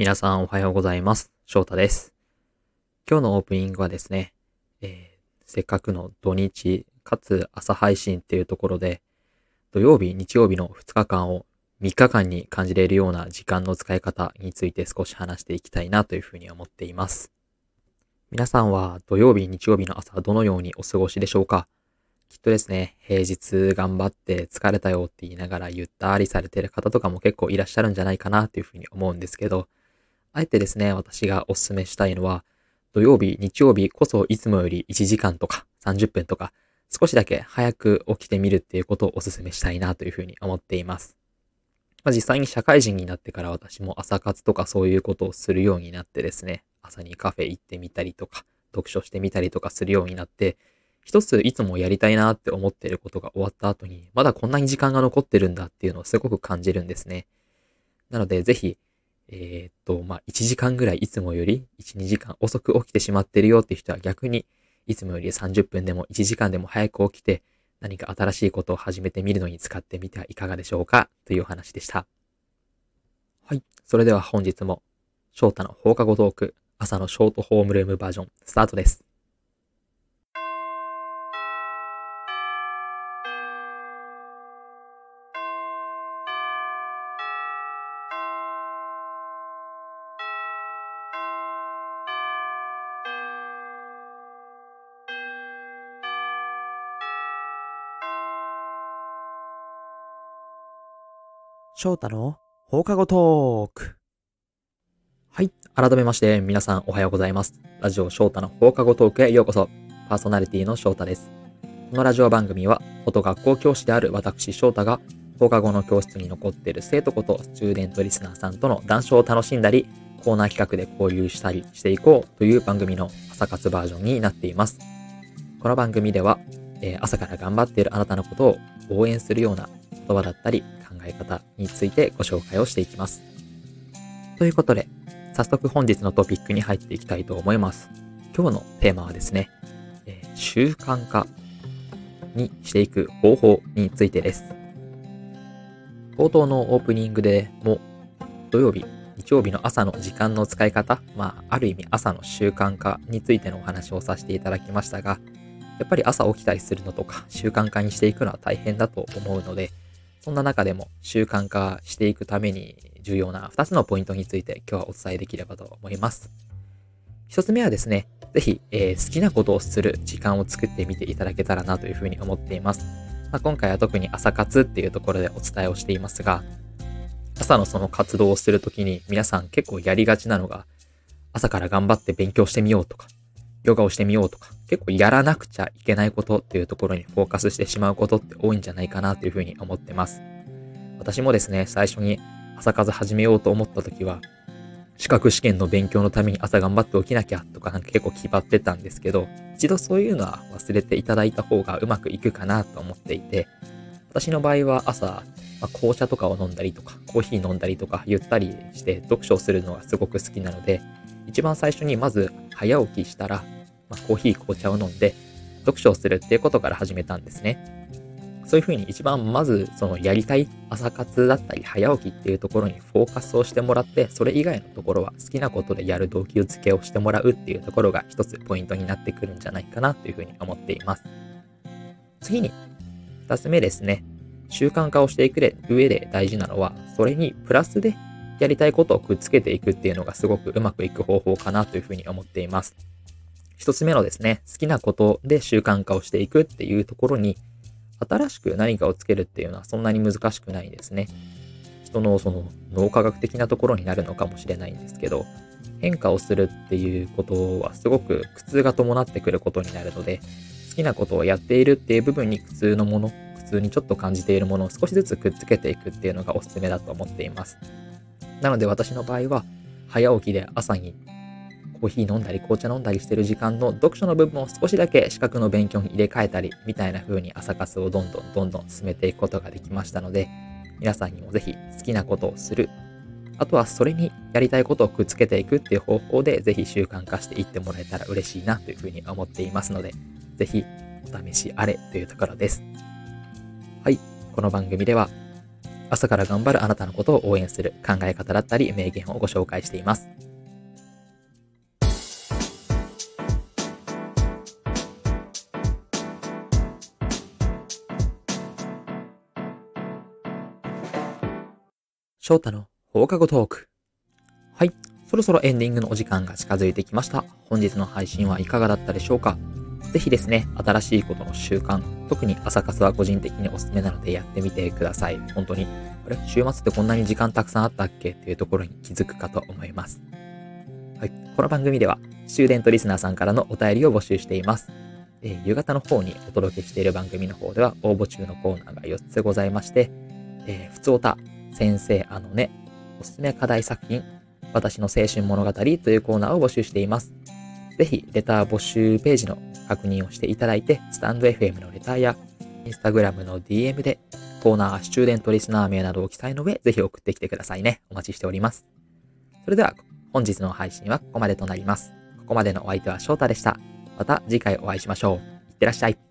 皆さんおはようございます。翔太です。今日のオープニングはですね、えーせっかくの土日、かつ朝配信っていうところで、土曜日、日曜日の2日間を3日間に感じれるような時間の使い方について少し話していきたいなというふうに思っています。皆さんは土曜日、日曜日の朝どのようにお過ごしでしょうか？きっとですね、平日頑張って疲れたよって言いながらゆったりされてる方とかも結構いらっしゃるんじゃないかなというふうに思うんですけど、あえてですね、私がお勧めしたいのは、土曜日、日曜日こそいつもより1時間とか30分とか少しだけ早く起きてみるっていうことをお勧めしたいなというふうに思っています。まあ、実際に社会人になってから私も朝活とかそういうことをするようになってですね、朝にカフェ行ってみたりとか、読書してみたりとかするようになって、一ついつもやりたいなって思っていることが終わった後に、まだこんなに時間が残ってるんだっていうのをすごく感じるんですね。なので、ぜひ、えーっと、まあ、1時間ぐらいいつもより1、2時間遅く起きてしまってるよっていう人は逆に、いつもより30分でも1時間でも早く起きて、何か新しいことを始めてみるのに使ってみてはいかがでしょうか？というお話でした。はい。それでは本日も、翔太の放課後トーク、朝のショートホームルームバージョン、スタートです。翔太の放課後トーク。はい。改めまして、皆さんおはようございます。ラジオ翔太の放課後トークへようこそ。パーソナリティの翔太です。このラジオ番組は、元学校教師である私翔太が、放課後の教室に残っている生徒ことスチューデントリスナーさんとの談笑を楽しんだり、コーナー企画で交流したりしていこうという番組の朝活バージョンになっています。この番組では、えー朝から頑張っているあなたのことを応援するような言葉だったり考え方についてご紹介をしていきます。ということで、早速本日のトピックに入っていきたいと思います。今日のテーマはですね、えー習慣化にしていく方法についてです。冒頭のオープニングでも土曜日、日曜日の朝の時間の使い方、まあ、ある意味朝の習慣化についてのお話をさせていただきましたが、やっぱり朝起きたりするのとか習慣化にしていくのは大変だと思うので、そんな中でも習慣化していくために重要な2つのポイントについて今日はお伝えできればと思います。1つ目はですね、ぜひ、えー好きなことをする時間を作ってみていただけたらなというふうに思っています。まあ、今回は特に朝活っていうところでお伝えをしていますが、朝のその活動をするときに皆さん結構やりがちなのが、朝から頑張って勉強してみようとか、ヨガをしてみようとか、結構やらなくちゃいけないことっていうところにフォーカスしてしまうことって多いんじゃないかなというふうに思ってます。私もですね、最初に朝活始めようと思った時は、資格試験の勉強のために朝頑張って起きなきゃとかなんか結構気張ってたんですけど、一度そういうのは忘れていただいた方がうまくいくかなと思っていて、私の場合は朝、まあ紅茶とかを飲んだりとか、コーヒー飲んだりとか、ゆったりして読書をするのがすごく好きなので、一番最初にまず早起きしたら、まあ、コーヒー、紅茶を飲んで、読書をするっていうことから始めたんですね。そういうふうに一番まずそのやりたい朝活だったり早起きっていうところにフォーカスをしてもらって、それ以外のところは好きなことでやる動機づけをしてもらうっていうところが一つポイントになってくるんじゃないかなというふうに思っています。次に、二つ目ですね。習慣化をしていく上で大事なのは、それにプラスでやりたいことをくっつけていくっていうのがすごくうまくいく方法かなというふうに思っています。一つ目のですね、好きなことで習慣化をしていくっていうところに、新しく何かをつけるっていうのはそんなに難しくないんですね。人のその脳科学的なところになるのかもしれないんですけど、変化をするっていうことはすごく苦痛が伴ってくることになるので、好きなことをやっているっていう部分に苦痛のもの、苦痛にちょっと感じているものを少しずつくっつけていくっていうのがおすすめだと思っています。なので私の場合は、早起きで朝にコーヒー飲んだり紅茶飲んだりしてる時間の読書の部分を少しだけ資格の勉強に入れ替えたり、みたいな風に朝活をどんどんどんどん進めていくことができましたので、皆さんにもぜひ好きなことをする。あとはそれにやりたいことをくっつけていくっていう方法でぜひ習慣化していってもらえたら嬉しいなというふうに思っていますので、ぜひお試しあれというところです。はい。この番組では朝から頑張るあなたのことを応援する考え方だったり名言をご紹介しています。翔太の放課後トーク。はい。そろそろエンディングのお時間が近づいてきました。本日の配信はいかがだったでしょうかぜひですね、新しいことの習慣、特に朝活は個人的におすすめなのでやってみてください。本当に。あれ？週末ってこんなに時間たくさんあったっけ？っていうところに気づくかと思います。はい。この番組では、スチューデントリスナーさんからのお便りを募集しています。えー、夕方の方にお届けしている番組の方では応募中のコーナーが4つございまして、えー、ふつおた、先生あのね、おすすめ課題作品、私の青春物語というコーナーを募集しています。ぜひ、レター募集ページの確認をしていただいて、スタンド FM のレターや、インスタグラムの DM で、コーナー、スチューデントリスナー名などを記載の上、ぜひ送ってきてくださいね。お待ちしております。それでは、本日の配信はここまでとなります。ここまでのお相手は翔太でした。また次回お会いしましょう。いってらっしゃい。